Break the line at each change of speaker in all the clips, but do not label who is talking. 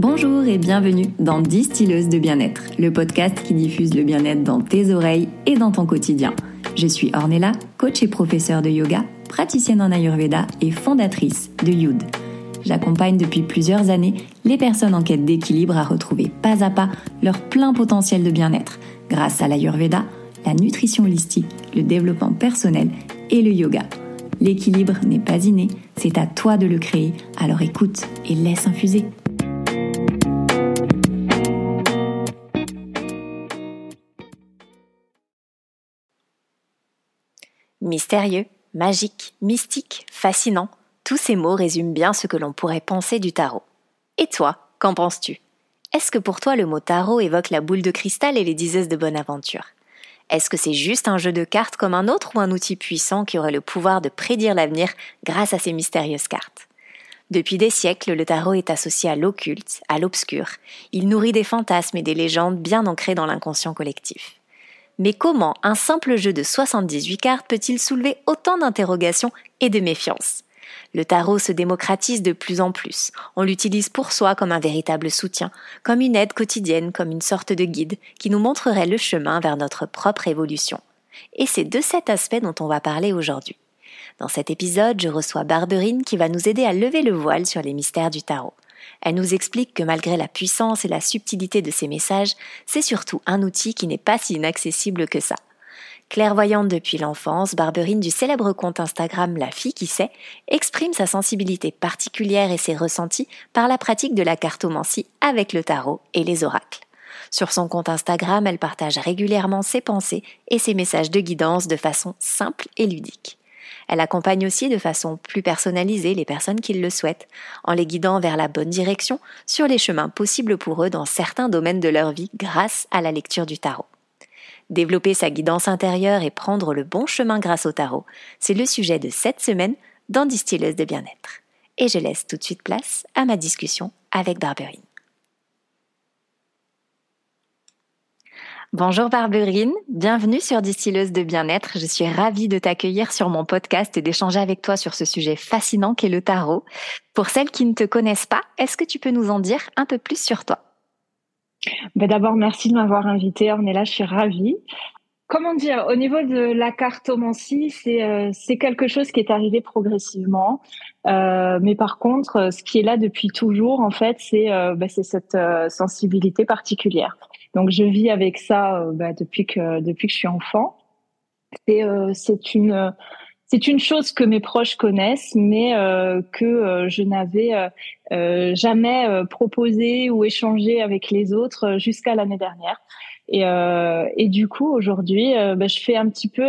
Bonjour et bienvenue dans Distilleuse de bien-être, le podcast qui diffuse le bien-être dans tes oreilles et dans ton quotidien. Je suis Ornella, coach et professeure de yoga, praticienne en Ayurveda et fondatrice de Youd. J'accompagne depuis plusieurs années les personnes en quête d'équilibre à retrouver pas à pas leur plein potentiel de bien-être grâce à l'Ayurveda, la nutrition holistique, le développement personnel et le yoga. L'équilibre n'est pas inné, c'est à toi de le créer, alors écoute et laisse infuser.
Mystérieux, magique, mystique, fascinant, tous ces mots résument bien ce que l'on pourrait penser du tarot. Et toi, qu'en penses-tu? Est-ce que pour toi le mot tarot évoque la boule de cristal et les diseuses de bonne aventure Est-ce que c'est juste un jeu de cartes comme un autre ou un outil puissant qui aurait le pouvoir de prédire l'avenir grâce à ces mystérieuses cartes? Depuis des siècles, le tarot est associé à l'occulte, à l'obscur. Il nourrit des fantasmes et des légendes bien ancrées dans l'inconscient collectif. Mais comment un simple jeu de 78 cartes peut-il soulever autant d'interrogations et de méfiance? Le tarot se démocratise de plus en plus. On l'utilise pour soi comme un véritable soutien, comme une aide quotidienne, comme une sorte de guide qui nous montrerait le chemin vers notre propre évolution. Et c'est de cet aspect dont on va parler aujourd'hui. Dans cet épisode, je reçois Barberine qui va nous aider à lever le voile sur les mystères du tarot. Elle nous explique que malgré la puissance et la subtilité de ses messages, c'est surtout un outil qui n'est pas si inaccessible que ça. Clairvoyante depuis l'enfance, Barberine du célèbre compte Instagram La fille qui sait exprime sa sensibilité particulière et ses ressentis par la pratique de la cartomancie avec le tarot et les oracles. Sur son compte Instagram, elle partage régulièrement ses pensées et ses messages de guidance de façon simple et ludique. Elle accompagne aussi de façon plus personnalisée les personnes qui le souhaitent, en les guidant vers la bonne direction sur les chemins possibles pour eux dans certains domaines de leur vie grâce à la lecture du tarot. Développer sa guidance intérieure et prendre le bon chemin grâce au tarot, c'est le sujet de cette semaine dans Distilleuse de bien-être. Et je laisse tout de suite place à ma discussion avec Barberine. Bonjour Barberine, bienvenue sur Distilleuse de bien-être. Je suis ravie de t'accueillir sur mon podcast et d'échanger avec toi sur ce sujet fascinant qu'est le tarot. Pour celles qui ne te connaissent pas, est-ce que tu peux nous en dire un peu plus sur toi?
Ben D'abord, merci de m'avoir invité. On est là, je suis ravie. Comment dire, au niveau de la cartomancie, c'est euh, quelque chose qui est arrivé progressivement. Euh, mais par contre, ce qui est là depuis toujours, en fait, c'est euh, ben, cette euh, sensibilité particulière. Donc, je vis avec ça ben, depuis que depuis que je suis enfant. C'est c'est une c'est une chose que mes proches connaissent, mais euh, que euh, je n'avais euh, jamais proposé ou échangé avec les autres jusqu'à l'année dernière. Et, et, du coup, aujourd'hui, bah, je fais un petit peu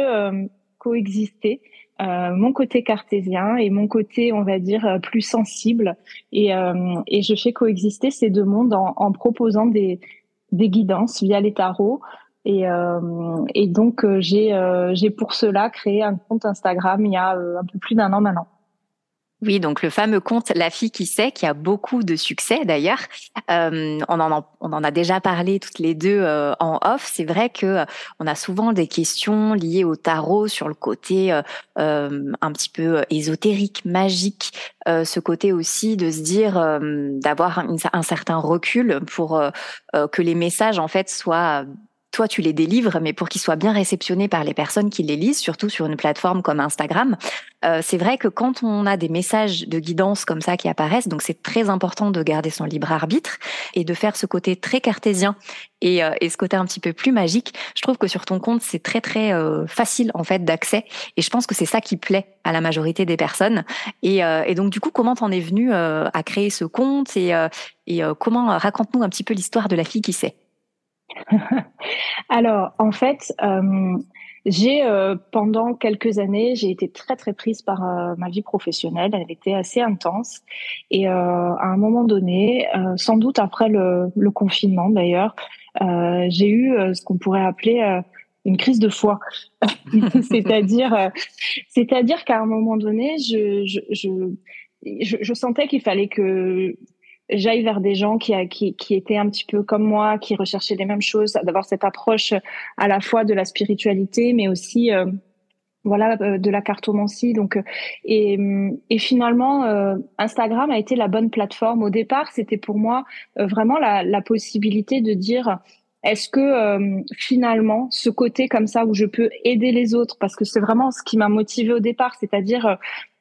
coexister mon côté cartésien et mon côté, on va dire, plus sensible. Et, et je fais coexister ces deux mondes en, en proposant des, des guidances via les tarots, et, euh, et donc euh, j'ai euh, j'ai pour cela créé un compte Instagram il y a un peu plus d'un an maintenant.
Oui, donc le fameux compte La fille qui sait, qui a beaucoup de succès d'ailleurs. Euh, on, en, on en a déjà parlé toutes les deux en off. C'est vrai que on a souvent des questions liées au tarot sur le côté euh, un petit peu ésotérique, magique, ce côté aussi de se dire d'avoir un, un, certain recul pour que les messages en fait soient toi tu les délivres, mais pour qu'ils soient bien réceptionnés par les personnes qui les lisent, surtout sur une plateforme comme Instagram. Euh, c'est vrai que quand on a des messages de guidance comme ça qui apparaissent, donc c'est très important de garder son libre arbitre et de faire ce côté très cartésien et, euh, et ce côté un petit peu plus magique. Je trouve que sur ton compte c'est très très euh, facile en fait d'accès et je pense que c'est ça qui plaît à la majorité des personnes. Et, euh, et donc du coup, comment t'en es venu à créer ce compte et, et comment raconte-nous un petit peu l'histoire de la fille qui sait?
Alors, en fait, euh, j'ai euh, pendant quelques années, j'ai été très très prise par euh, ma vie professionnelle. Elle était assez intense et à un moment donné, sans doute après le, le confinement d'ailleurs, j'ai eu ce qu'on pourrait appeler une crise de foi. c'est-à-dire, c'est-à-dire qu'à un moment donné, je, je, je, je sentais qu'il fallait que j'aille vers des gens qui, qui, qui étaient un petit peu comme moi, qui recherchaient les mêmes choses, d'avoir cette approche à la fois de la spiritualité, mais aussi euh, voilà de la cartomancie. Donc et, et finalement Instagram a été la bonne plateforme. Au départ c'était pour moi vraiment la, la, possibilité de dire est-ce que finalement ce côté comme ça où je peux aider les autres parce que c'est vraiment ce qui m'a motivé au départ c'est-à-dire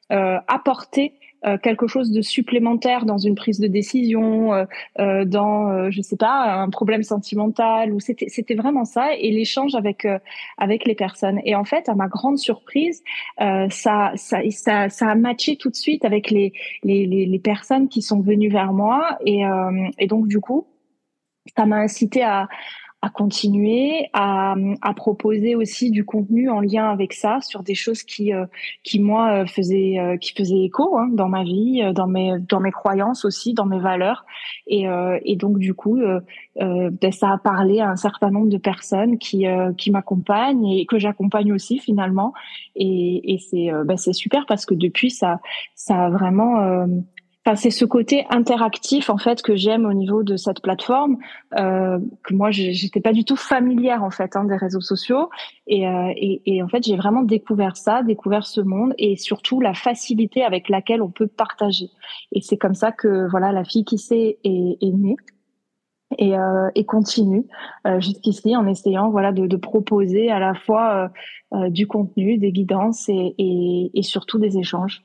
apporter euh, quelque chose de supplémentaire dans une prise de décision, euh, euh dans, euh, je sais pas, un problème sentimental, ou c'était c'était vraiment ça et l'échange avec avec les personnes. Et en fait, à ma grande surprise, ça, ça ça ça a matché tout de suite avec les les les, les personnes qui sont venues vers moi et et donc du coup, ça m'a incité à à continuer, à, à, proposer aussi du contenu en lien avec ça sur des choses qui, euh, qui moi euh, faisaient, euh, qui faisaient écho hein, dans ma vie, dans mes, dans mes croyances aussi, dans mes valeurs. Et, et donc du coup, ben, ça a parlé à un certain nombre de personnes qui, qui m'accompagnent et que j'accompagne aussi finalement. Et, et c'est, ben, c'est super parce que depuis ça, ça a vraiment c'est ce côté interactif en fait que j'aime au niveau de cette plateforme euh, que moi j'étais pas du tout familière en fait hein, des réseaux sociaux et, euh, et, et, en fait j'ai vraiment découvert ça, découvert ce monde et surtout la facilité avec laquelle on peut partager. Et c'est comme ça que voilà la fille qui sait est, est née et, euh, continue euh, jusqu'ici en essayant voilà de, de, proposer à la fois euh, du contenu, des guidances et, et, et surtout des échanges.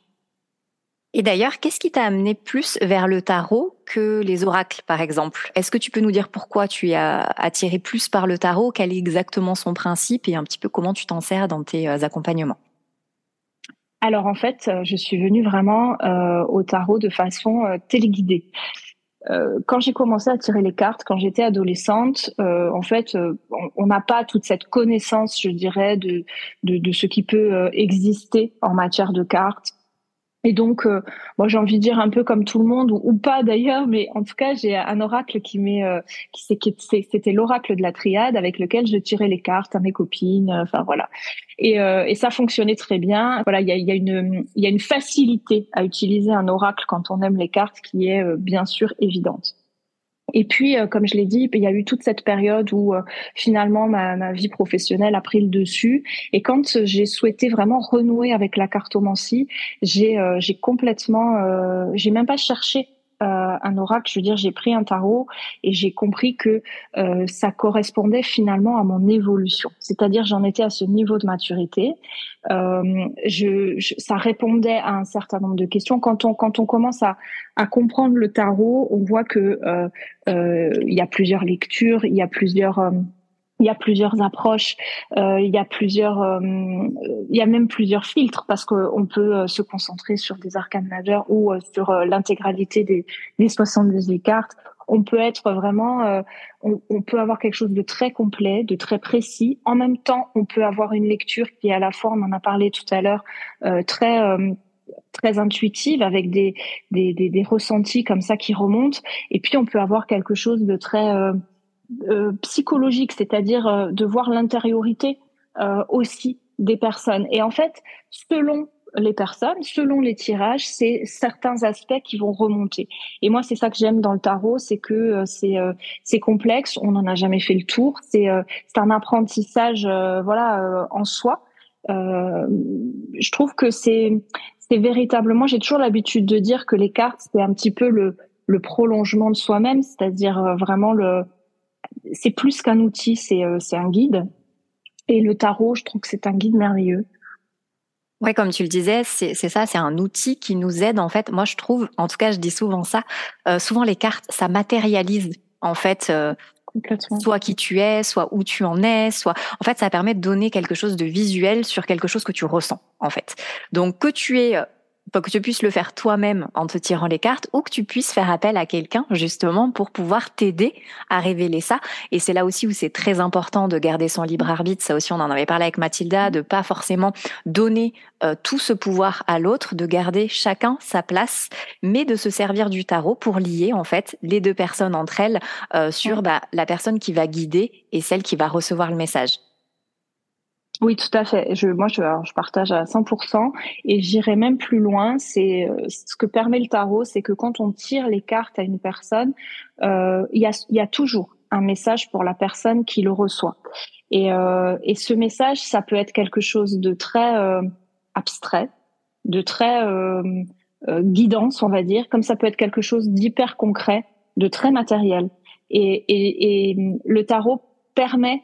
Et d'ailleurs, qu'est-ce qui t'a amené plus vers le tarot que les oracles, par exemple? Est-ce que tu peux nous dire pourquoi tu es attiré plus par le tarot? Quel est exactement son principe? Et un petit peu comment tu t'en sers dans tes euh, accompagnements?
Alors en fait, euh, je suis venue vraiment euh, au tarot de façon téléguidée. quand j'ai commencé à tirer les cartes, quand j'étais adolescente, en fait, on n'a pas toute cette connaissance, je dirais, de, de ce qui peut exister en matière de cartes, et donc, euh, moi, j'ai envie de dire un peu comme tout le monde, ou, pas d'ailleurs, mais en tout cas, j'ai un oracle qui m'est, euh, c'était l'oracle de la triade avec lequel je tirais les cartes à mes copines. Euh, enfin voilà. Et, euh, et ça fonctionnait très bien. Voilà, il y a, il y a une facilité à utiliser un oracle quand on aime les cartes qui est bien sûr évidente. Et puis, euh, comme je l'ai dit, il y a eu toute cette période où euh, finalement ma, ma, vie professionnelle a pris le dessus. Et quand j'ai souhaité vraiment renouer avec la cartomancie, j'ai euh, j'ai complètement, j'ai même pas cherché euh, un oracle, je veux dire, j'ai pris un tarot et j'ai compris que euh, ça correspondait finalement à mon évolution. C'est-à-dire, j'en étais à ce niveau de maturité. Euh, ça répondait à un certain nombre de questions. Quand on quand on commence à, à comprendre le tarot, on voit que il y a plusieurs lectures, il y a plusieurs il y a plusieurs approches, euh, il y a plusieurs, euh, il y a même plusieurs filtres parce qu'on peut euh, se concentrer sur des arcanes majeures ou euh, sur l'intégralité des, des 78 cartes. On peut être vraiment, on, on, peut avoir quelque chose de très complet, de très précis. En même temps, on peut avoir une lecture qui est à la fois, on en a parlé tout à l'heure, très très intuitive avec des, des, des, des, ressentis comme ça qui remontent. Et puis on peut avoir quelque chose de très euh, psychologique, c'est-à-dire euh, de voir l'intériorité euh, aussi des personnes. Et en fait, selon les personnes, selon les tirages, c'est certains aspects qui vont remonter. Et moi, c'est ça que j'aime dans le tarot, c'est que c'est c'est complexe, on n'en a jamais fait le tour, c'est c'est un apprentissage voilà en soi. je trouve que c'est c'est véritablement, j'ai toujours l'habitude de dire que les cartes c'est un petit peu le le prolongement de soi-même, c'est-à-dire vraiment le c'est plus qu'un outil, euh, c'est un guide. Et le tarot, je trouve que c'est un guide merveilleux.
Ouais, comme tu le disais, c'est ça, c'est un outil qui nous aide en fait. Moi, je trouve, en tout cas, je dis souvent ça. Euh, souvent, les cartes, ça matérialise en fait. Euh, soit qui tu es, soit où tu en es, soit en fait ça permet de donner quelque chose de visuel sur quelque chose que tu ressens en fait. Donc que tu aies que tu puisses le faire toi-même en te tirant les cartes ou que tu puisses faire appel à quelqu'un justement pour pouvoir t'aider à révéler ça. Et c'est là aussi où c'est très important de garder son libre arbitre. Ça aussi, on en avait parlé avec Mathilda, de pas forcément donner euh, tout ce pouvoir à l'autre, de garder chacun sa place, mais de se servir du tarot pour lier en fait les deux personnes entre elles euh, sur bah, la personne qui va guider et celle qui va recevoir le message.
Oui, tout à fait. Je, moi, je, je partage à 100% et j'irai même plus loin. C'est euh, ce que permet le tarot, c'est que quand on tire les cartes à une personne, euh, il y, a, y a toujours un message pour la personne qui le reçoit. Et, et ce message, ça peut être quelque chose de très abstrait, de très guidance, on va dire, comme ça peut être quelque chose d'hyper concret, de très matériel. Et, et, et le tarot permet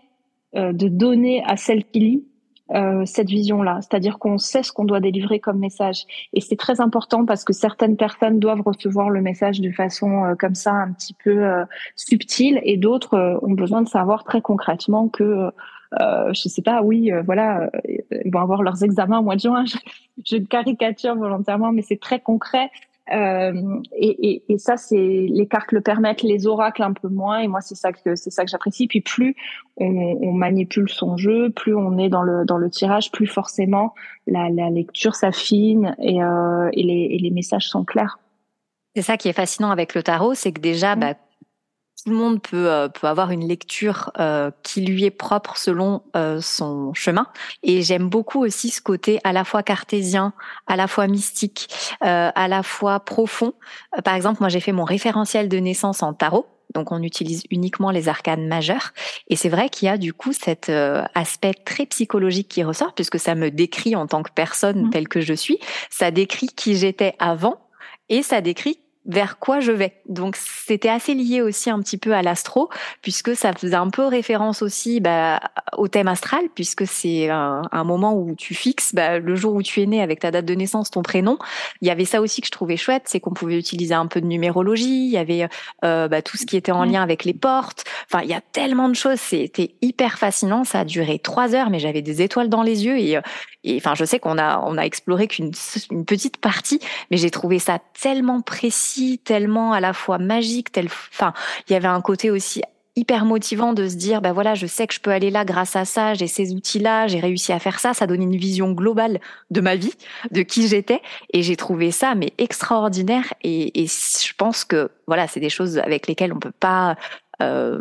de donner à celle qui lit euh, cette vision-là, c'est-à-dire qu'on sait ce qu'on doit délivrer comme message. Et c'est très important parce que certaines personnes doivent recevoir le message de façon euh, comme ça un petit peu euh, subtile, et d'autres ont besoin de savoir très concrètement que euh, je sais pas, oui, voilà, ils vont avoir leurs examens au mois de juin. Je, je caricature volontairement, mais c'est très concret. Euh, et, et, et, ça, c'est les cartes le permettent, les oracles un peu moins. Et moi, c'est ça que c'est ça que j'apprécie. Puis plus on, on, manipule son jeu, plus on est dans le dans le tirage, plus forcément la, la lecture s'affine et, euh, et, les, et les messages sont clairs.
C'est ça qui est fascinant avec le tarot, c'est que déjà, mmh. bah, tout le monde peut, euh, peut avoir une lecture euh, qui lui est propre selon euh, son chemin. Et j'aime beaucoup aussi ce côté à la fois cartésien, à la fois mystique, à la fois profond. par exemple, moi j'ai fait mon référentiel de naissance en tarot. Donc on utilise uniquement les arcanes majeurs. Et c'est vrai qu'il y a du coup cet aspect très psychologique qui ressort, puisque ça me décrit en tant que personne mmh. telle que je suis. Ça décrit qui j'étais avant et ça décrit vers quoi je vais. Donc c'était assez lié aussi un petit peu à l'astro, puisque ça faisait un peu référence aussi bah, au thème astral, puisque c'est un, moment où tu fixes bah, le jour où tu es né avec ta date de naissance, ton prénom. Il y avait ça aussi que je trouvais chouette, c'est qu'on pouvait utiliser un peu de numérologie, il y avait euh, bah, tout ce qui était en lien avec les portes. Enfin, il y a tellement de choses, c'était hyper fascinant. Ça a duré trois heures, mais j'avais des étoiles dans les yeux et, et enfin, je sais qu'on a on a exploré qu'une une petite partie, mais j'ai trouvé ça tellement précis, tellement à la fois magique, tel, enfin, il y avait un côté aussi hyper motivant de se dire ben voilà je sais que je peux aller là grâce à ça j'ai ces outils là j'ai réussi à faire ça ça donnait une vision globale de ma vie de qui j'étais et j'ai trouvé ça mais extraordinaire et, et je pense que voilà c'est des choses avec lesquelles on peut pas euh,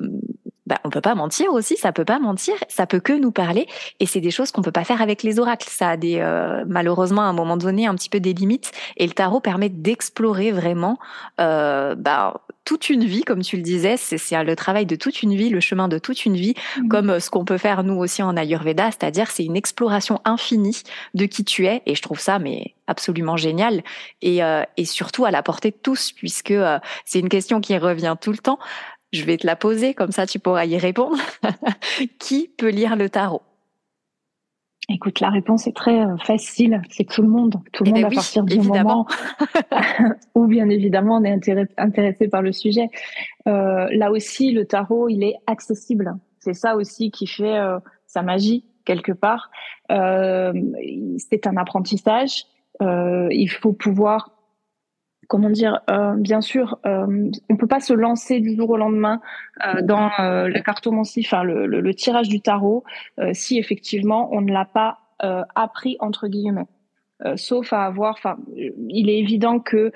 bah, on peut pas mentir aussi, ça peut pas mentir, ça peut que nous parler, et c'est des choses qu'on peut pas faire avec les oracles. Ça a des euh, malheureusement à un moment donné un petit peu des limites, et le tarot permet d'explorer vraiment euh, bah, toute une vie, comme tu le disais, c'est le travail de toute une vie, le chemin de toute une vie, mmh. comme euh, ce qu'on peut faire nous aussi en Ayurveda, c'est-à-dire c'est une exploration infinie de qui tu es, et je trouve ça mais absolument génial, et, euh, et surtout à la portée de tous, puisque euh, c'est une question qui revient tout le temps. Je vais te la poser, comme ça tu pourras y répondre. Qui peut lire le tarot?
Écoute, la réponse est très euh, facile. C'est tout le monde. Tout le eh monde ben à partir du moment où, bien évidemment, on est intéressé par le sujet. Euh, là aussi, le tarot, il est accessible. C'est ça aussi qui fait euh, sa magie quelque part. Euh, c'est un apprentissage. Euh, il faut pouvoir comment dire, euh, bien sûr, euh, on peut pas se lancer du jour au lendemain euh, dans euh, la cartomancie, enfin le, le, le, tirage du tarot, euh, si effectivement on ne l'a pas euh, appris entre guillemets. sauf à avoir, enfin, il est évident que,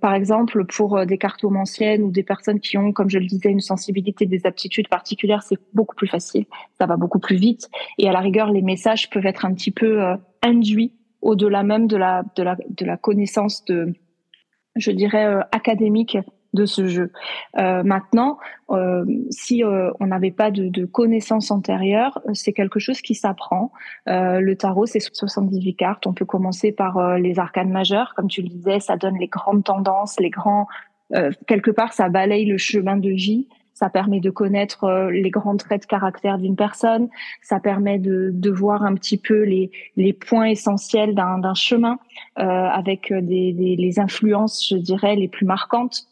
par exemple, pour des cartomanciennes ou des personnes qui ont, comme je le disais, une sensibilité, des aptitudes particulières, c'est beaucoup plus facile, ça va beaucoup plus vite, et à la rigueur, les messages peuvent être un petit peu induits au-delà même de la, de la, de la connaissance de, je dirais, euh, académique de ce jeu. Euh, maintenant, euh, si euh, on n'avait pas de, de, connaissances antérieures, c'est quelque chose qui s'apprend. Euh, le tarot, c'est 78 cartes. On peut commencer par les arcanes majeures, comme tu le disais, ça donne les grandes tendances, les grands. quelque part, ça balaye le chemin de vie. Ça permet de connaître euh, les grands traits de caractère d'une personne. Ça permet de, de voir un petit peu les, les points essentiels d'un chemin euh, avec des, des, les influences, je dirais, les plus marquantes.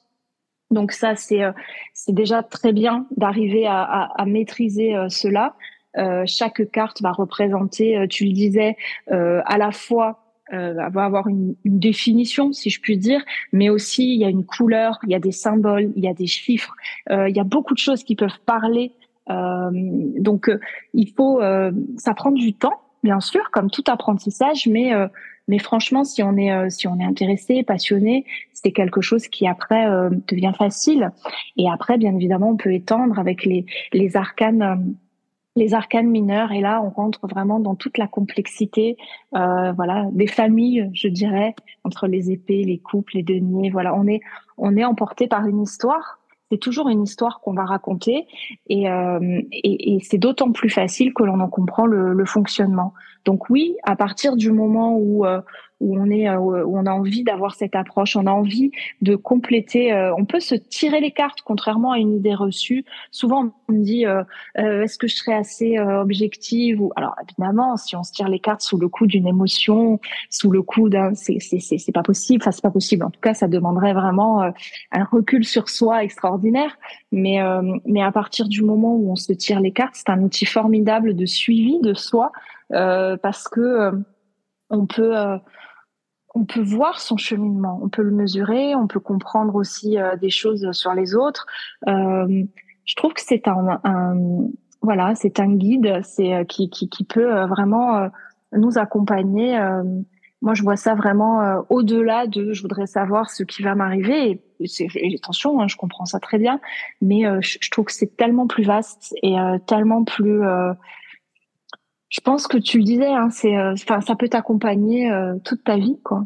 Donc ça, c'est euh, déjà très bien d'arriver à, à, à, maîtriser euh, cela. Euh, chaque carte va représenter, tu le disais, euh, à la fois euh, avoir une, une, définition, si je puis dire, mais aussi il y a une couleur, il y a des symboles, il y a des chiffres, euh, il y a beaucoup de choses qui peuvent parler. Euh, donc euh, il faut, euh, ça prend du temps, bien sûr, comme tout apprentissage, mais mais franchement, si on est si on est intéressé, passionné, c'est quelque chose qui après devient facile. Et après, bien évidemment, on peut étendre avec les les arcanes les arcanes mineurs. Et là, on rentre vraiment dans toute la complexité, euh, voilà, des familles, je dirais, entre les épées, les couples, les deniers. Voilà, on est on est emporté par une histoire. c'est toujours une histoire qu'on va raconter et, et, et c'est d'autant plus facile que l'on en comprend le, le, fonctionnement. Donc oui, à partir du moment où où on est, euh, où on a envie d'avoir cette approche, on a envie de compléter. Euh, on peut se tirer les cartes, contrairement à une idée reçue. Souvent, on me dit euh, est-ce que je serais assez objective ou alors évidemment, si on se tire les cartes sous le coup d'une émotion, sous le coup d'un, c'est c'est pas possible. Enfin, c'est pas possible. En tout cas, ça demanderait vraiment un recul sur soi extraordinaire. Mais mais à partir du moment où on se tire les cartes, c'est un outil formidable de suivi de soi parce que on peut on peut voir son cheminement, on peut le mesurer, on peut comprendre aussi euh, des choses sur les autres. Euh, je trouve que c'est un, voilà, c'est un guide, c'est euh, qui, qui, qui peut vraiment nous accompagner. moi, je vois ça vraiment au-delà de je voudrais savoir ce qui va m'arriver. Et, attention, hein, je comprends ça très bien, mais je, je, trouve que c'est tellement plus vaste et tellement plus je pense que tu le disais, hein, c'est, euh, enfin, ça peut t'accompagner euh, toute ta vie, quoi.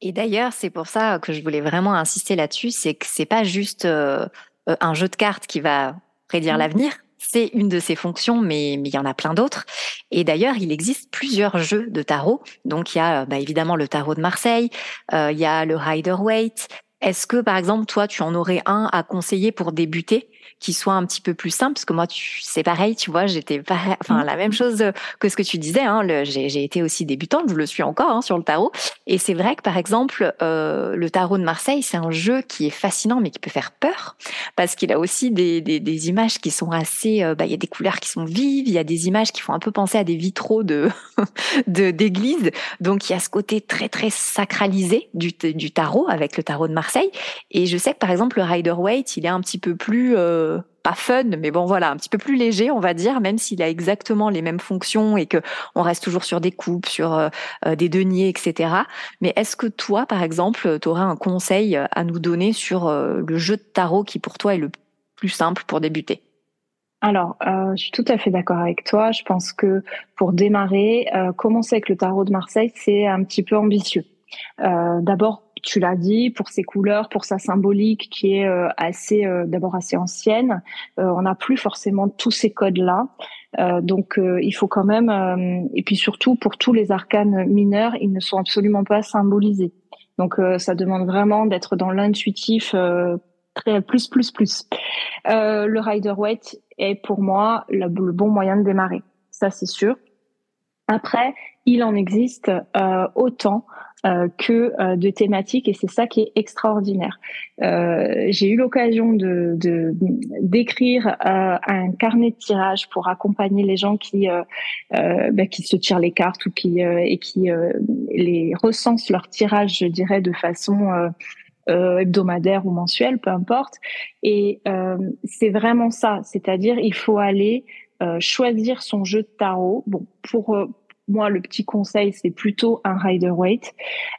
Et d'ailleurs, c'est pour ça que je voulais vraiment insister là-dessus, c'est que c'est pas juste euh, un jeu de cartes qui va prédire mmh. l'avenir. C'est une de ses fonctions, mais mais il y en a plein d'autres. Et d'ailleurs, il existe plusieurs jeux de tarot. Donc il y a bah, évidemment le tarot de Marseille, il y a le Rider Waite. Est-ce que par exemple, toi, tu en aurais un à conseiller pour débuter? Qui soit un petit peu plus simple parce que moi c'est pareil tu vois j'étais enfin mmh. la même chose que ce que tu disais hein, j'ai été aussi débutante je le suis encore hein, sur le tarot. Et c'est vrai que par exemple euh, le tarot de Marseille c'est un jeu qui est fascinant mais qui peut faire peur parce qu'il a aussi des, des, des, images qui sont assez euh, bah il y a des couleurs qui sont vives il y a des images qui font un peu penser à des vitraux de d'église. Donc il y a ce côté très très sacralisé du, du tarot avec le tarot de Marseille. Et je sais que par exemple le Rider Waite il est un petit peu plus euh, pas fun, mais bon voilà, un petit peu plus léger, on va dire, même s'il a exactement les mêmes fonctions et que on reste toujours sur des coupes, sur euh, euh, des deniers, etc. Mais est-ce que toi, par exemple, tu aurais un conseil à nous donner sur euh, le jeu de tarot qui pour toi est le plus simple pour débuter?
Alors, je suis tout à fait d'accord avec toi. Je pense que pour démarrer, commencer avec le tarot de Marseille, c'est un petit peu ambitieux. D'abord tu l'as dit, pour ses couleurs, pour sa symbolique qui est euh, assez, euh, d'abord assez ancienne. Euh, on n'a plus forcément tous ces codes-là. donc, il faut quand même, et puis surtout pour tous les arcanes mineurs, ils ne sont absolument pas symbolisés. Donc, ça demande vraiment d'être dans l'intuitif très plus plus plus. le Rider Waite est pour moi le, bon moyen de démarrer. Ça, c'est sûr. Après, il en existe autant euh, que euh, de thématiques et c'est ça qui est extraordinaire. Euh, j'ai eu l'occasion de d'écrire un carnet de tirage pour accompagner les gens qui bah, qui se tirent les cartes ou qui et qui les recensent leur tirage, je dirais, de façon hebdomadaire ou mensuelle, peu importe. Et c'est vraiment ça, c'est-à-dire il faut aller choisir son jeu de tarot. Bon, pour moi, le petit conseil, c'est plutôt un rider weight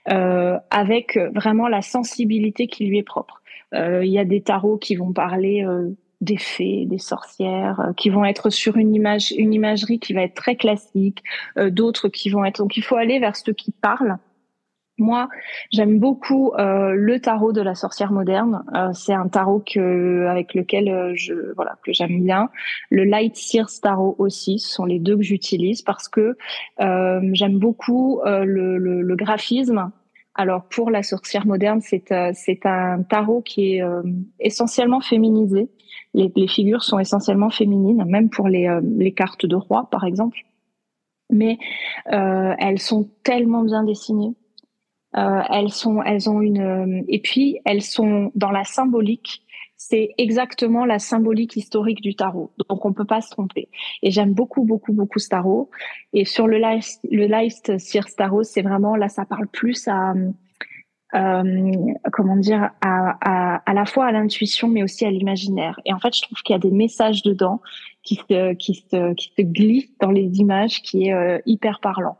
euh, avec vraiment la sensibilité qui lui est propre. Euh, il y a des tarots qui vont parler euh, des fées, des sorcières, euh, qui vont être sur une image, une imagerie qui va être très classique. Euh, d'autres qui vont être. Donc, il faut aller vers ceux qui parlent moi, j'aime beaucoup euh, le tarot de la sorcière moderne. Euh, c'est un tarot que avec lequel euh, je voilà que j'aime bien. Le Light Sears tarot aussi, ce sont les deux que j'utilise parce que j'aime beaucoup le, le, le, graphisme. Alors pour la sorcière moderne, c'est c'est un tarot qui est essentiellement féminisé. Les, les, figures sont essentiellement féminines, même pour les les cartes de roi par exemple. Mais elles sont tellement bien dessinées euh, elles sont, elles ont une, euh, et puis elles sont dans la symbolique. C'est exactement la symbolique historique du tarot. Donc on peut pas se tromper. Et j'aime beaucoup, beaucoup, beaucoup ce tarot. Et sur le live, le live Tarot, c'est vraiment là, ça parle plus à, euh, comment dire, à, à, à, la fois à l'intuition, mais aussi à l'imaginaire. Et en fait, je trouve qu'il y a des messages dedans qui se, qui se, qui se glissent dans les images, qui est euh, hyper parlant.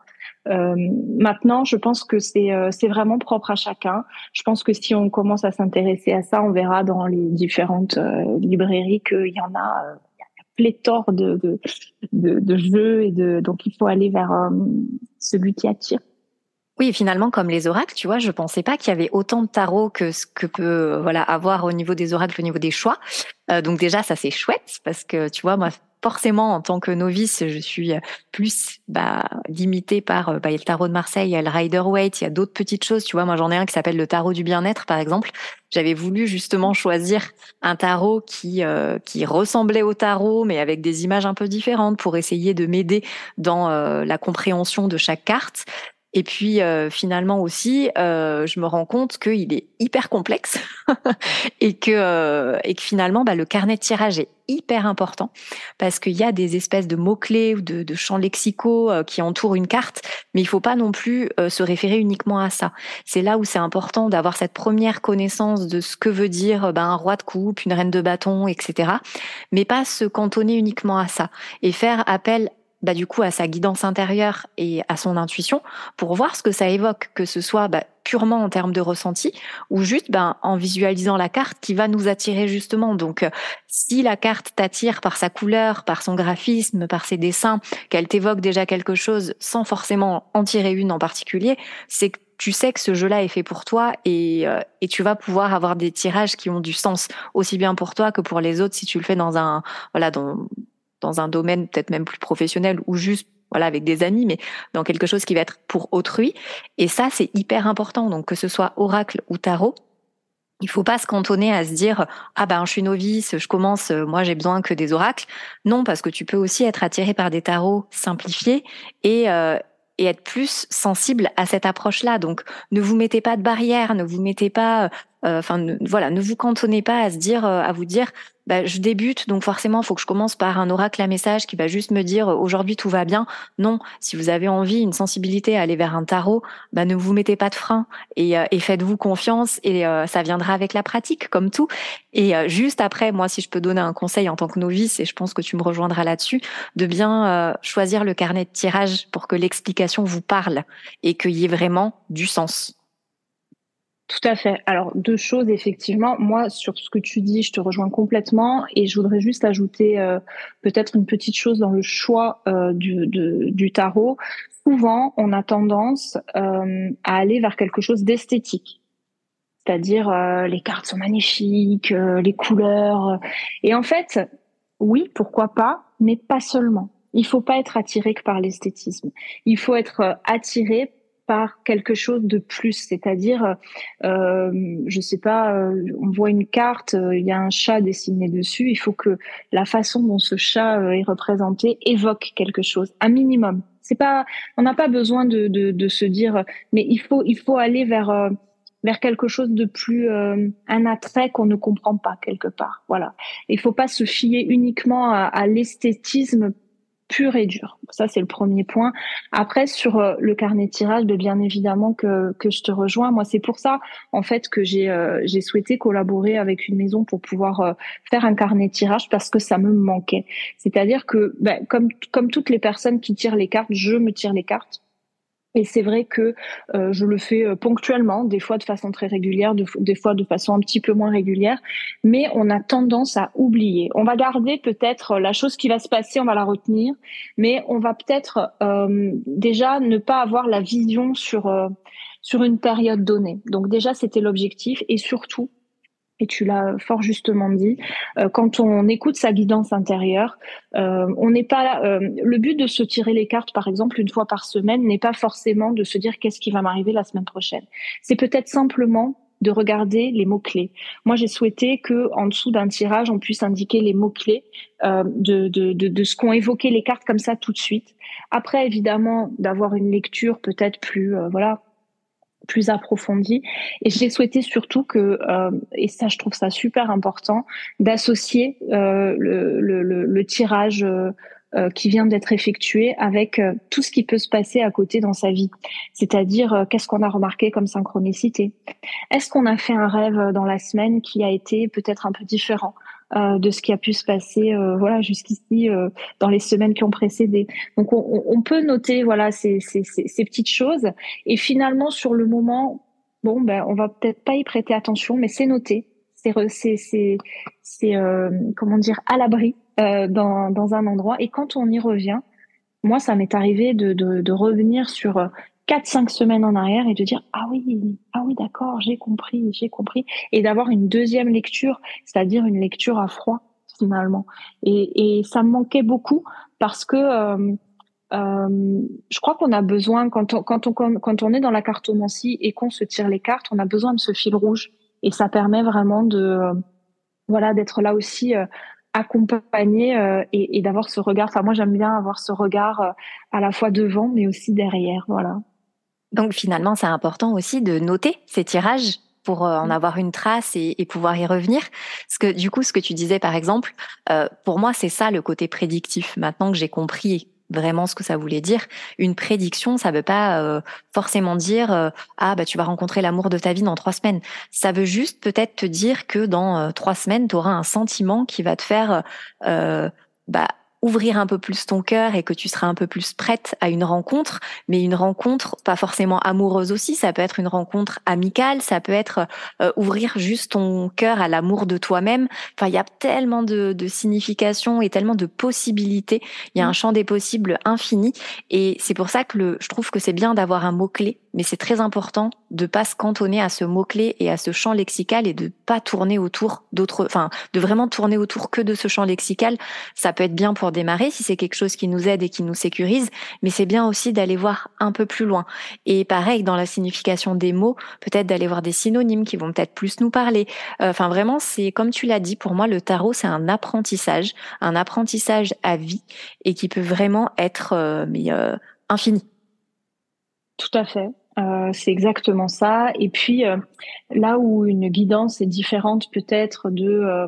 Euh, maintenant, je pense que c'est euh, vraiment propre à chacun. Je pense que si on commence à s'intéresser à ça, on verra dans les différentes euh, librairies qu'il y en a, il y a pléthore de, de, de, jeux et de donc il faut aller vers celui qui attire.
Oui, finalement, comme les oracles, tu vois, je pensais pas qu'il y avait autant de tarot que ce que peut voilà avoir au niveau des oracles, au niveau des choix. Euh, donc déjà, ça c'est chouette parce que tu vois, moi, forcément, en tant que novice, je suis plus bah, limitée par bah, le tarot de Marseille, il y a le Rider Waite, il y a d'autres petites choses. Tu vois, moi j'en ai un qui s'appelle le tarot du bien-être, par exemple. J'avais voulu justement choisir un tarot qui euh, qui ressemblait au tarot, mais avec des images un peu différentes pour essayer de m'aider dans euh, la compréhension de chaque carte. Et puis euh, finalement aussi, euh, je me rends compte qu'il est hyper complexe et que euh, et que finalement, bah, le carnet de tirage est hyper important parce qu'il y a des espèces de mots clés ou de, de champs lexicaux qui entourent une carte, mais il faut pas non plus se référer uniquement à ça. C'est là où c'est important d'avoir cette première connaissance de ce que veut dire bah, un roi de coupe, une reine de bâton, etc. Mais pas se cantonner uniquement à ça et faire appel bah, du coup à sa guidance intérieure et à son intuition pour voir ce que ça évoque, que ce soit bah, purement en termes de ressenti ou juste ben, en visualisant la carte qui va nous attirer justement. Donc euh, si la carte t'attire par sa couleur, par son graphisme, par ses dessins, qu'elle t'évoque déjà quelque chose sans forcément en tirer une en particulier, c'est que tu sais que ce jeu-là est fait pour toi et, euh, et tu vas pouvoir avoir des tirages qui ont du sens aussi bien pour toi que pour les autres si tu le fais dans un voilà dans dans un domaine peut-être même plus professionnel ou juste voilà avec des amis mais dans quelque chose qui va être pour autrui et ça c'est hyper important donc que ce soit oracle ou tarot il faut pas se cantonner à se dire ah ben je suis novice, je commence, moi j'ai besoin que des oracles. Non, parce que tu peux aussi être attiré par des tarots simplifiés et euh, et être plus sensible à cette approche-là. Donc, ne vous mettez pas de barrière, ne vous mettez pas, euh, enfin, voilà, ne vous cantonnez pas à se dire, euh, à vous dire, bah, je débute, donc forcément, il faut que je commence par un oracle à message qui va juste me dire euh, aujourd'hui tout va bien. Non, si vous avez envie, une sensibilité à aller vers un tarot, bah, ne vous mettez pas de frein et, et faites-vous confiance et ça viendra avec la pratique, comme tout. Et juste après, moi, si je peux donner un conseil en tant que novice, et je pense que tu me rejoindras là-dessus, de bien choisir le carnet de tirage pour que l'explication vous parle et qu'il y ait vraiment du sens.
Tout à fait. Alors, deux choses, effectivement. Moi, sur ce que tu dis, je te rejoins complètement et je voudrais juste ajouter euh, peut-être une petite chose dans le choix euh, du, du, tarot. Souvent, on a tendance euh, à aller vers quelque chose d'esthétique. C'est-à-dire, les cartes sont magnifiques, les couleurs. Et en fait, oui, pourquoi pas, mais pas seulement. Il faut pas être attiré que par l'esthétisme. Il faut être attiré par quelque chose de plus, c'est-à-dire, euh, je sais pas, euh, on voit une carte, euh, il y a un chat dessiné dessus, il faut que la façon dont ce chat euh, est représenté évoque quelque chose, un minimum. C'est pas, on n'a pas besoin de, de, de, se dire, mais il faut, il faut aller vers vers quelque chose de plus un attrait qu'on ne comprend pas quelque part. Voilà. Il faut pas se fier uniquement à, à l'esthétisme pur et dur. Ça, c'est le premier point. Après, sur euh, le carnet tirage, de bien évidemment que, que je te rejoins. Moi, c'est pour ça, en fait, que j'ai euh, souhaité collaborer avec une maison pour pouvoir euh, faire un carnet tirage parce que ça me manquait. C'est-à-dire que, ben, comme, comme toutes les personnes qui tirent les cartes, je me tire les cartes et c'est vrai que euh, je le fais euh, ponctuellement, des fois de façon très régulière, des fois de façon un petit peu moins régulière, mais on a tendance à oublier. On va garder peut-être la chose qui va se passer, on va la retenir, mais on va peut-être euh, déjà ne pas avoir la vision sur sur une période donnée. Donc déjà, c'était l'objectif, et surtout et tu l'as fort justement dit, euh, quand on écoute sa guidance intérieure, euh, on n'est pas euh, le but de se tirer les cartes, par exemple, une fois par semaine, n'est pas forcément de se dire qu'est-ce qui va m'arriver la semaine prochaine. C'est peut-être simplement de regarder les mots clés. Moi, j'ai souhaité que en dessous d'un tirage, on puisse indiquer les mots clés de, de, de, de ce qu'ont évoqué les cartes comme ça tout de suite. Après, évidemment, d'avoir une lecture peut-être plus voilà plus approfondie. Et j'ai souhaité surtout que, euh, et ça je trouve ça super important, d'associer euh, le, tirage euh, euh, qui vient d'être effectué avec tout ce qui peut se passer à côté dans sa vie. C'est-à-dire, qu'est-ce qu'on a remarqué comme synchronicité? Est-ce qu'on a fait un rêve dans la semaine qui a été peut-être un peu différent? Euh, de ce qui a pu se passer euh, voilà jusqu'ici euh, dans les semaines qui ont précédé. Donc on, on peut noter voilà ces, ces, ces, petites choses. Et finalement sur le moment bon ben on va peut-être pas y prêter attention mais c'est noté. C'est c'est c'est comment dire à l'abri dans dans un endroit. Et quand on y revient moi ça m'est arrivé de, de, de revenir sur quatre, cinq semaines en arrière et de dire ah oui, ah oui, d'accord, j'ai compris, j'ai compris, et d'avoir une deuxième lecture, c'est-à-dire une lecture à froid finalement. Et, et ça me manquait beaucoup parce que euh, euh, je crois qu'on a besoin quand on, quand on quand on est dans la cartomancie et qu'on se tire les cartes, on a besoin de ce fil rouge et ça permet vraiment de euh, voilà d'être là aussi euh, accompagné euh, et, et d'avoir ce regard. Enfin moi j'aime bien avoir ce regard à la fois devant mais aussi derrière. Voilà.
Donc finalement, c'est important aussi de noter ces tirages pour euh, en mmh. avoir une trace et, et, pouvoir y revenir. Parce que du coup, ce que tu disais par exemple, euh, pour moi, c'est ça le côté prédictif. Maintenant que j'ai compris vraiment ce que ça voulait dire, une prédiction, ça veut pas euh, forcément dire euh, ah bah tu vas rencontrer l'amour de ta vie dans trois semaines. Ça veut juste peut-être te dire que dans trois semaines, tu auras un sentiment qui va te faire bah ouvrir un peu plus ton cœur et que tu seras un peu plus prête à une rencontre, mais une rencontre pas forcément amoureuse aussi, ça peut être une rencontre amicale, ça peut être euh, ouvrir juste ton cœur à l'amour de toi-même. Enfin, il y a tellement de, de significations et tellement de possibilités. Il y a un mm. champ des possibles infini et c'est pour ça que le, je trouve que c'est bien d'avoir un mot clé mais c'est très important de pas se cantonner à ce mot-clé et à ce champ lexical et de pas tourner autour d'autres, enfin, de vraiment tourner autour que de ce champ lexical. Ça peut être bien pour démarrer si c'est quelque chose qui nous aide et qui nous sécurise, mais c'est bien aussi d'aller voir un peu plus loin. Et pareil, dans la signification des mots, peut-être d'aller voir des synonymes qui vont peut-être plus nous parler. Euh, enfin, vraiment, c'est comme tu l'as dit, pour moi, le tarot, c'est un apprentissage, un apprentissage à vie et qui peut vraiment être, euh, mais, euh, infini.
Tout à fait. Euh, c'est exactement ça. Et puis euh, là où une guidance est différente peut-être de, euh,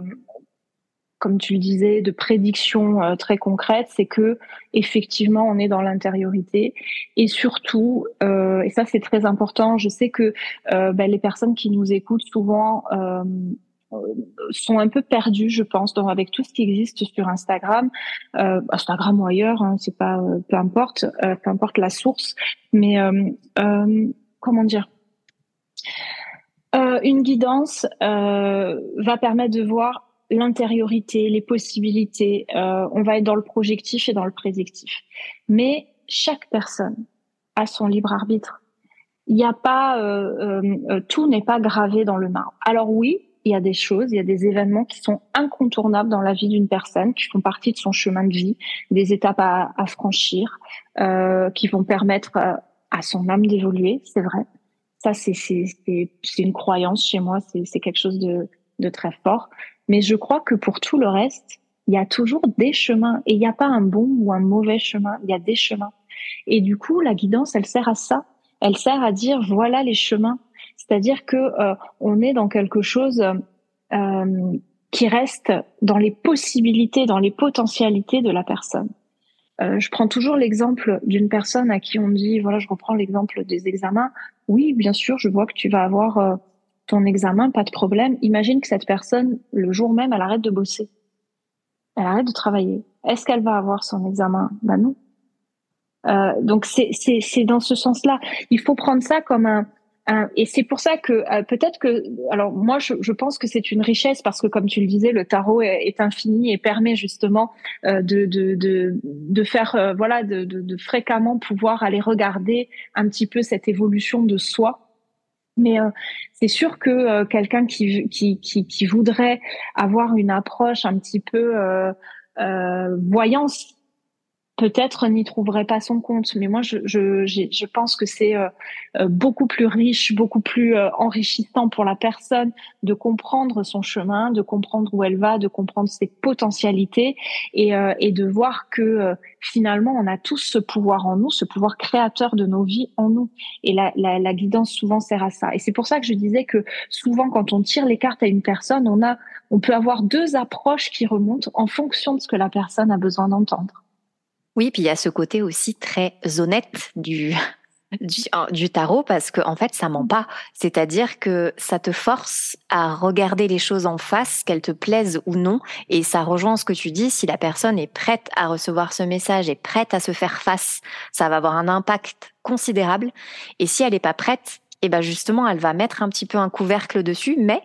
comme tu le disais, de prédiction très concrète, c'est que effectivement on est dans l'intériorité et surtout, et ça c'est très important. Je sais que ben, les personnes qui nous écoutent souvent euh, sont un peu perdus, je pense, donc avec tout ce qui existe sur Instagram, euh, Instagram ou ailleurs, hein, c'est pas, euh, peu importe, euh, peu importe la source, mais comment dire, une guidance va permettre de voir l'intériorité, les possibilités. on va être dans le projectif et dans le prédictif, mais chaque personne a son libre arbitre. Il n'y a pas, tout n'est pas gravé dans le marbre. Alors oui, il y a des choses, il y a des événements qui sont incontournables dans la vie d'une personne, qui font partie de son chemin de vie, des étapes à, à franchir, euh, qui vont permettre euh, à son âme d'évoluer, c'est vrai. Ça, c'est une croyance chez moi, c'est quelque chose de, de très fort. Mais je crois que pour tout le reste, il y a toujours des chemins et il n'y a pas un bon ou un mauvais chemin, il y a des chemins. Et du coup, la guidance, elle sert à ça. Elle sert à dire voilà les chemins c'est-à-dire que euh, on est dans quelque chose euh, qui reste dans les possibilités, dans les potentialités de la personne. Euh, je prends toujours l'exemple d'une personne à qui on dit, voilà, je reprends l'exemple des examens. Oui, bien sûr, je vois que tu vas avoir ton examen, pas de problème. Imagine que cette personne, le jour même, elle arrête de bosser. Elle arrête de travailler. Est-ce qu'elle va avoir son examen? Ben non. Euh, donc c'est dans ce sens-là. Il faut prendre ça comme un, euh, et c'est pour ça que euh, peut-être que, alors moi je, je pense que c'est une richesse parce que comme tu le disais, le tarot est, infini et permet justement euh, de, de, de, de, faire, voilà, de, de, de, fréquemment pouvoir aller regarder un petit peu cette évolution de soi. Mais c'est sûr que quelqu'un qui, qui, qui, voudrait avoir une approche un petit peu voyance peut-être n'y trouverait pas son compte. Mais moi, je, pense que c'est euh, euh, beaucoup plus riche, beaucoup plus euh, enrichissant pour la personne de comprendre son chemin, de comprendre où elle va, de comprendre ses potentialités et, de voir que finalement, on a tous ce pouvoir en nous, ce pouvoir créateur de nos vies en nous. Et la, la, la guidance souvent sert à ça. Et c'est pour ça que je disais que souvent, quand on tire les cartes à une personne, on a, on peut avoir deux approches qui remontent en fonction de ce que la personne a besoin d'entendre.
Oui, puis il y a ce côté aussi très honnête du, du, tarot parce que en fait ça ment pas. C'est-à-dire que ça te force à regarder les choses en face qu'elles te plaisent ou non et ça rejoint ce que tu dis si la personne est prête à recevoir ce message et prête à se faire face ça va avoir un impact considérable. Et si elle n'est pas prête et eh ben justement elle va mettre un petit peu un couvercle dessus mais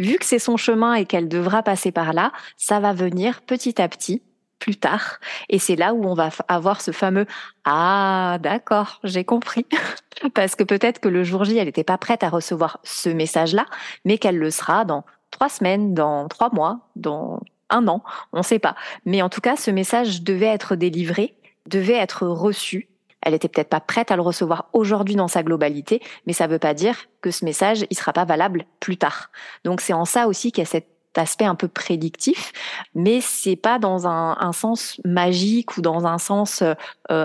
vu que c'est son chemin et qu'elle devra passer par là ça va venir petit à petit plus tard. Et c'est là où on va avoir ce fameux ah d'accord, j'ai compris. Parce que peut-être que le jour J, elle n'était pas prête à recevoir ce message-là, mais qu'elle le sera dans trois semaines, dans trois mois, dans un an, on ne sait pas. Mais en tout cas, ce message devait être délivré, devait être reçu. Elle était peut-être pas prête à le recevoir aujourd'hui dans sa globalité, mais ça ne veut pas dire que ce message, il sera pas valable plus tard. Donc c'est en ça aussi qu'il y a cette aspect un peu prédictif, mais c'est pas dans un, un, sens magique ou dans un sens euh,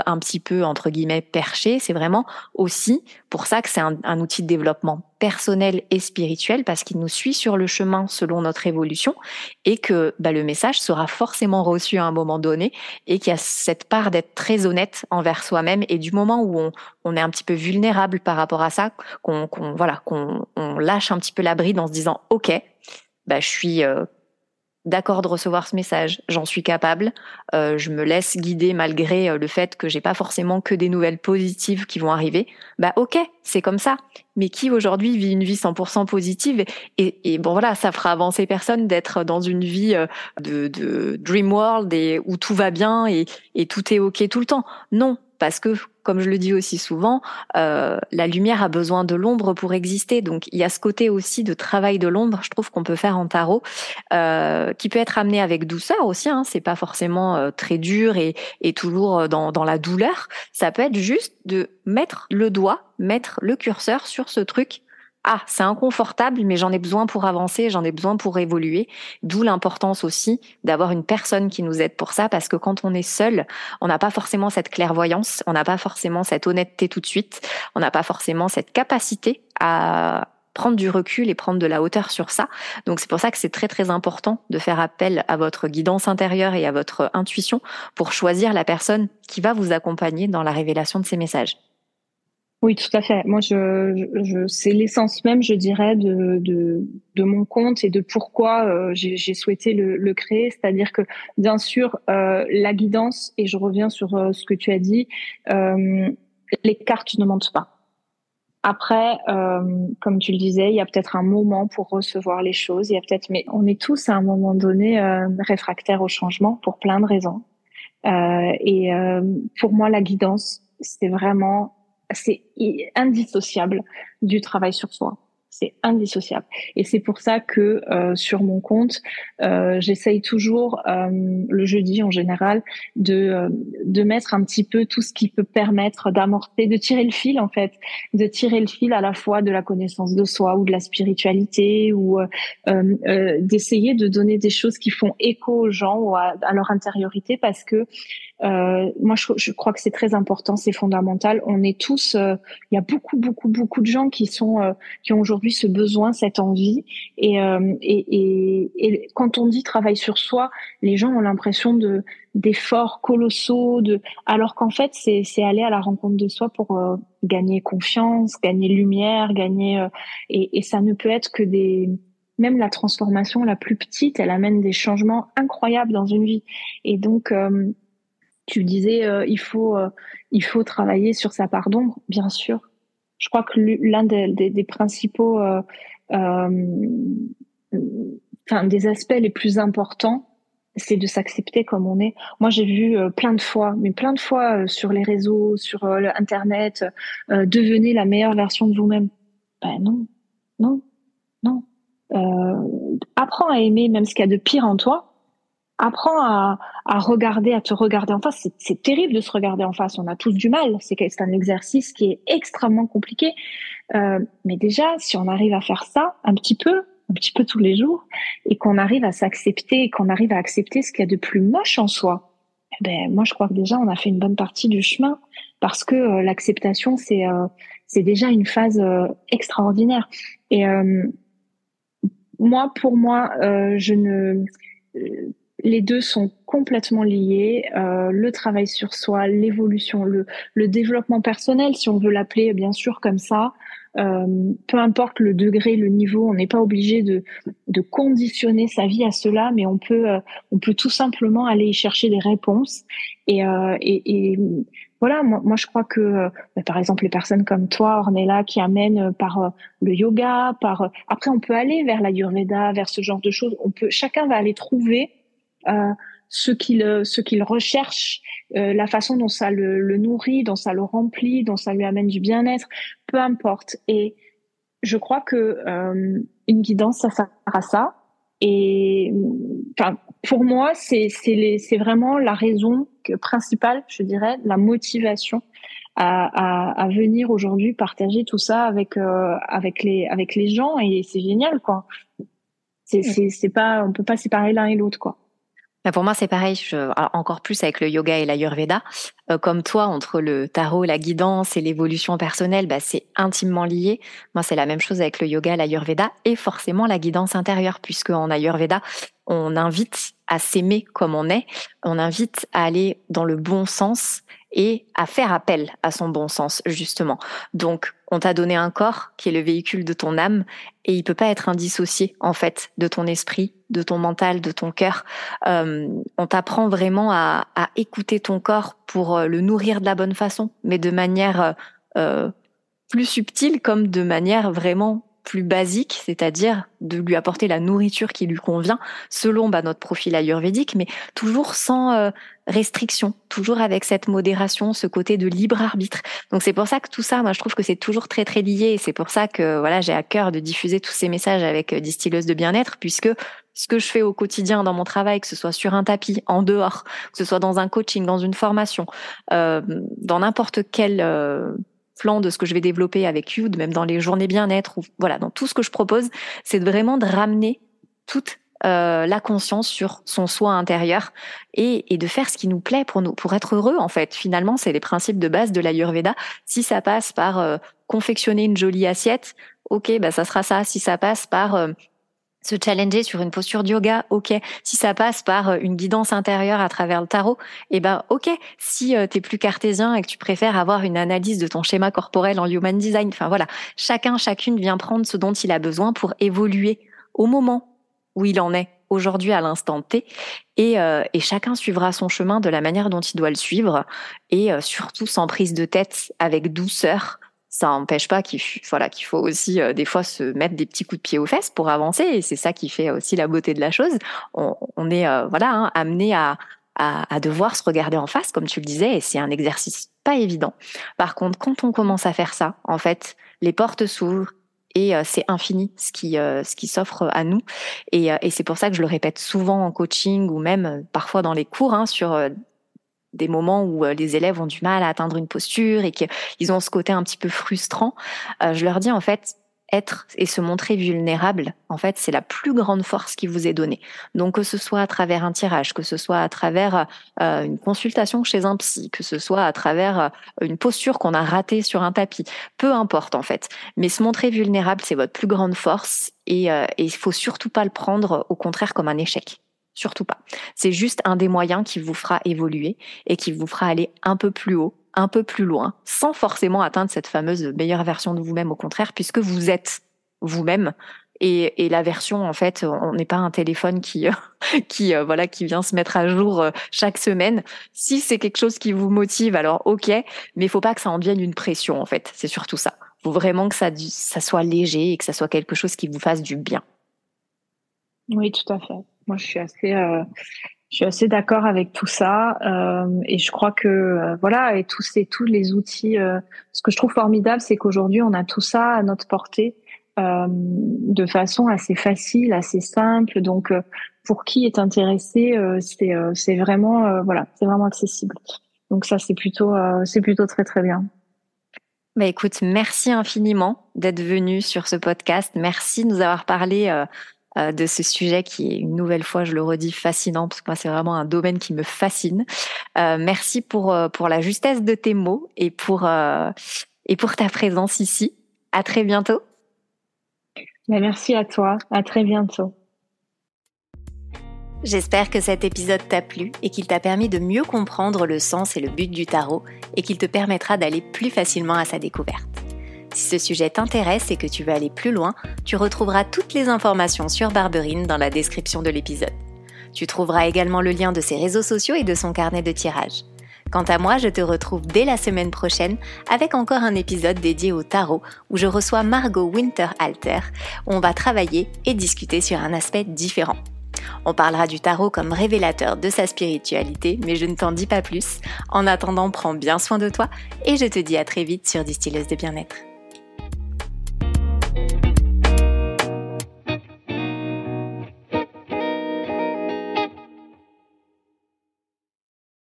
un petit peu entre guillemets perché. C'est vraiment aussi pour ça que c'est un, un, outil de développement personnel et spirituel parce qu'il nous suit sur le chemin selon notre évolution et que bah, le message sera forcément reçu à un moment donné et qu'il y a cette part d'être très honnête envers soi-même et du moment où on, on, est un petit peu vulnérable par rapport à ça, qu'on voilà qu'on on lâche un petit peu la bride en se disant ok bah, je suis euh, d'accord de recevoir ce message, j'en suis capable, euh, je me laisse guider malgré euh, le fait que j'ai pas forcément que des nouvelles positives qui vont arriver. Bah ok, c'est comme ça. Mais qui aujourd'hui vit une vie 100% positive et, bon voilà, ça fera avancer personne d'être dans une vie de, de dream world et où tout va bien et, et tout est ok tout le temps. Non, parce que comme je le dis aussi souvent, euh, la lumière a besoin de l'ombre pour exister. Donc il y a ce côté aussi de travail de l'ombre, je trouve qu'on peut faire en tarot, euh, qui peut être amené avec douceur aussi. Hein, c'est pas forcément euh, très dur et, et toujours dans, dans la douleur. Ça peut être juste de mettre le doigt, mettre le curseur sur ce truc ah, c'est inconfortable, mais j'en ai besoin pour avancer, j'en ai besoin pour évoluer. D'où l'importance aussi d'avoir une personne qui nous aide pour ça, parce que quand on est seul, on n'a pas forcément cette clairvoyance, on n'a pas forcément cette honnêteté tout de suite, on n'a pas forcément cette capacité à prendre du recul et prendre de la hauteur sur ça. Donc c'est pour ça que c'est très très important de faire appel à votre guidance intérieure et à votre intuition pour choisir la personne qui va vous accompagner dans la révélation de ces messages.
Oui, tout à fait. Moi, je, je c'est l'essence même, je dirais, de, de, de, mon compte et de pourquoi euh, j'ai souhaité le, le créer. C'est-à-dire que, bien sûr, euh, la guidance, et je reviens sur euh, ce que tu as dit, euh, les cartes ne mentent pas. Après, euh, comme tu le disais, il y a peut-être un moment pour recevoir les choses. Il y a peut-être, mais on est tous à un moment donné réfractaires au changement pour plein de raisons. et pour moi, la guidance, c'est vraiment c'est indissociable du travail sur soi. C'est indissociable. Et c'est pour ça que euh, sur mon compte, euh, j'essaye toujours, euh, le jeudi en général, de, euh, de mettre un petit peu tout ce qui peut permettre d'amorcer, de tirer le fil en fait, de tirer le fil à la fois de la connaissance de soi ou de la spiritualité ou d'essayer de donner des choses qui font écho aux gens ou à, à leur intériorité parce que euh, moi, je, je, crois que c'est très important, c'est fondamental. On est tous, euh, il y a beaucoup, beaucoup, beaucoup de gens qui sont, euh, qui ont aujourd'hui ce besoin, cette envie. Et, euh, et, et, et, quand on dit travail sur soi, les gens ont l'impression de d'efforts colossaux, de, alors qu'en fait, c'est aller à la rencontre de soi pour gagner confiance, gagner lumière, gagner. et, et ça ne peut être que des même la transformation la plus petite, elle amène des changements incroyables dans une vie. Et donc, euh, tu disais, euh, il faut, euh, il faut travailler sur sa part d'ombre, bien sûr. Je crois que l'un des, des, des, principaux, euh, euh, enfin des aspects les plus importants, c'est de s'accepter comme on est. Moi, j'ai vu plein de fois, mais plein de fois sur les réseaux, sur Internet, devenez la meilleure version de vous-même. Ben non, non, non. apprends à aimer même ce qu'il y a de pire en toi apprends à, à, regarder, à te regarder en face. C'est terrible de se regarder en face. On a tous du mal. C'est un exercice qui est extrêmement compliqué. Euh, mais déjà, si on arrive à faire ça un petit peu, un petit peu tous les jours, et qu'on arrive à s'accepter, qu'on arrive à accepter ce qu'il y a de plus moche en soi, eh ben moi je crois que déjà on a fait une bonne partie du chemin parce que euh, l'acceptation c'est euh, c'est déjà une phase euh, extraordinaire. Et moi, pour moi, je ne les deux sont complètement liés. Euh, le travail sur soi, l'évolution, le, le, développement personnel, si on veut l'appeler bien sûr comme ça. Euh, peu importe le degré, le niveau, on n'est pas obligé de, de conditionner sa vie à cela, mais on peut, euh, on peut tout simplement aller chercher des réponses. Et, euh, et, et voilà, moi, moi, je crois que, euh, bah, par exemple, les personnes comme toi, Ornella, qui amènent par le yoga, par après, on peut aller vers la l'ayurveda, vers ce genre de choses. On peut, chacun va aller trouver euh, ce qu'il ce qu'il recherche, la façon dont ça le, le, nourrit, dont ça le remplit, dont ça lui amène du bien-être, peu importe. Et je crois que une guidance, ça sert à ça. Et enfin, pour moi, c'est c'est vraiment la raison principale, je dirais, la motivation à, à, à venir aujourd'hui partager tout ça avec euh, avec les avec les gens et c'est génial quoi. C'est c'est c'est pas on peut pas séparer l'un et l'autre quoi.
Bah, pour moi, c'est pareil. Encore plus avec le yoga et l'ayurveda. Euh, comme toi, entre le tarot, la guidance et l'évolution personnelle, bah, c'est intimement lié. Moi, c'est la même chose avec le yoga, l'ayurveda et forcément la guidance intérieure, puisque en ayurveda, on invite à s'aimer comme on est. On invite à aller dans le bon sens et à faire appel à son bon sens, justement. Donc, on t'a donné un corps qui est le véhicule de ton âme et il peut pas être indissocié, en fait, de ton esprit, de ton mental, de ton cœur. Euh, on t'apprend vraiment à, à, écouter ton corps pour euh, le nourrir de la bonne façon, mais de manière euh, plus subtile comme de manière vraiment plus basique, c'est-à-dire de lui apporter la nourriture qui lui convient selon bah, notre profil ayurvédique, mais toujours sans euh, restriction, toujours avec cette modération, ce côté de libre arbitre. Donc c'est pour ça que tout ça, moi je trouve que c'est toujours très très lié et c'est pour ça que voilà j'ai à cœur de diffuser tous ces messages avec euh, Distilleuse de bien-être puisque ce que je fais au quotidien dans mon travail, que ce soit sur un tapis, en dehors, que ce soit dans un coaching, dans une formation, euh, dans n'importe quel euh, plan de ce que je vais développer avec You, même dans les journées bien-être, ou voilà, dans tout ce que je propose, c'est vraiment de ramener toute euh, la conscience sur son soi intérieur et, et, de faire ce qui nous plaît pour nous, pour être heureux en fait. Finalement, c'est les principes de base de l'Ayurveda. Si ça passe par euh, confectionner une jolie assiette, ok, bah ça sera ça. Si ça passe par euh, se challenger sur une posture de yoga, ok. Si ça passe par euh, une guidance intérieure à travers le tarot, eh ben ok. Si euh, tu es plus cartésien et que tu préfères avoir une analyse de ton schéma corporel en human design, enfin voilà, chacun, chacune vient prendre ce dont il a besoin pour évoluer au moment où il en est aujourd'hui à l'instant T et, euh, et, chacun suivra son chemin de la manière dont il doit le suivre et surtout sans prise de tête avec douceur ça n'empêche pas qu'il faut aussi euh, des fois se mettre des petits coups de pied aux fesses pour avancer et c'est ça qui fait aussi la beauté de la chose. On, est euh, voilà hein, amené à, à, à devoir se regarder en face comme tu le disais et c'est un exercice pas évident. Par contre, quand on commence à faire ça, en fait, les portes s'ouvrent et euh, c'est infini ce qui ce qui s'offre à nous et, et c'est pour ça que je le répète souvent en coaching ou même parfois dans les cours hein, sur des moments où euh, les élèves ont du mal à atteindre une posture et qu'ils ont ce côté un petit peu frustrant, euh, je leur dis en fait, être et se montrer vulnérable, en fait, c'est la plus grande force qui vous est donnée. Donc que ce soit à travers un tirage, que ce soit à travers euh, une consultation chez un psy, que ce soit à travers une posture qu'on a ratée sur un tapis, peu importe en fait. Mais se montrer vulnérable, c'est votre plus grande force et il faut surtout pas le prendre au contraire comme un échec. Surtout pas. C'est juste un des moyens qui vous fera évoluer et qui vous fera aller un peu plus haut, un peu plus loin, sans forcément atteindre cette fameuse meilleure version de vous-même, au contraire, puisque vous êtes vous-même. Et, et, la version, en fait, on n'est pas un téléphone qui, qui, euh, voilà, qui vient se mettre à jour euh, chaque semaine. Si c'est quelque chose qui vous motive, alors ok, mais il faut pas que ça en devienne une pression, en fait. C'est surtout ça. Faut vraiment que ça, ça soit léger et que ça soit quelque chose qui vous fasse du bien.
Oui, tout à fait. Moi, je suis assez, euh, je suis assez d'accord avec tout ça, euh, et je crois que euh, voilà, et tous ces tous les outils. Euh, ce que je trouve formidable, c'est qu'aujourd'hui, on a tout ça à notre portée euh, de façon assez facile, assez simple. Donc, pour qui est intéressé, c'est c'est vraiment voilà, c'est vraiment accessible. Donc ça, c'est plutôt c'est plutôt très très bien.
Bah écoute, merci infiniment d'être venu sur ce podcast. Merci de nous avoir parlé euh, de ce sujet qui est une nouvelle fois, je le redis, fascinant parce que moi c'est vraiment un domaine qui me fascine. Euh, merci pour euh, pour la justesse de tes mots et pour et pour ta présence ici. À très bientôt.
Merci à toi. À très bientôt.
J'espère que cet épisode t'a plu et qu'il t'a permis de mieux comprendre le sens et le but du tarot et qu'il te permettra d'aller plus facilement à sa découverte. Si ce sujet t'intéresse et que tu veux aller plus loin, tu retrouveras toutes les informations sur Barberine dans la description de l'épisode. Tu trouveras également le lien de ses réseaux sociaux et de son carnet de tirage. Quant à moi, je te retrouve dès la semaine prochaine avec encore un épisode dédié au tarot où je reçois Margot Winterhalter, où on va travailler et discuter sur un aspect différent. On parlera du tarot comme révélateur de sa spiritualité, mais je ne t'en dis pas plus. En attendant, prends bien soin de toi et je te dis à très vite sur Distilleuse de bien-être.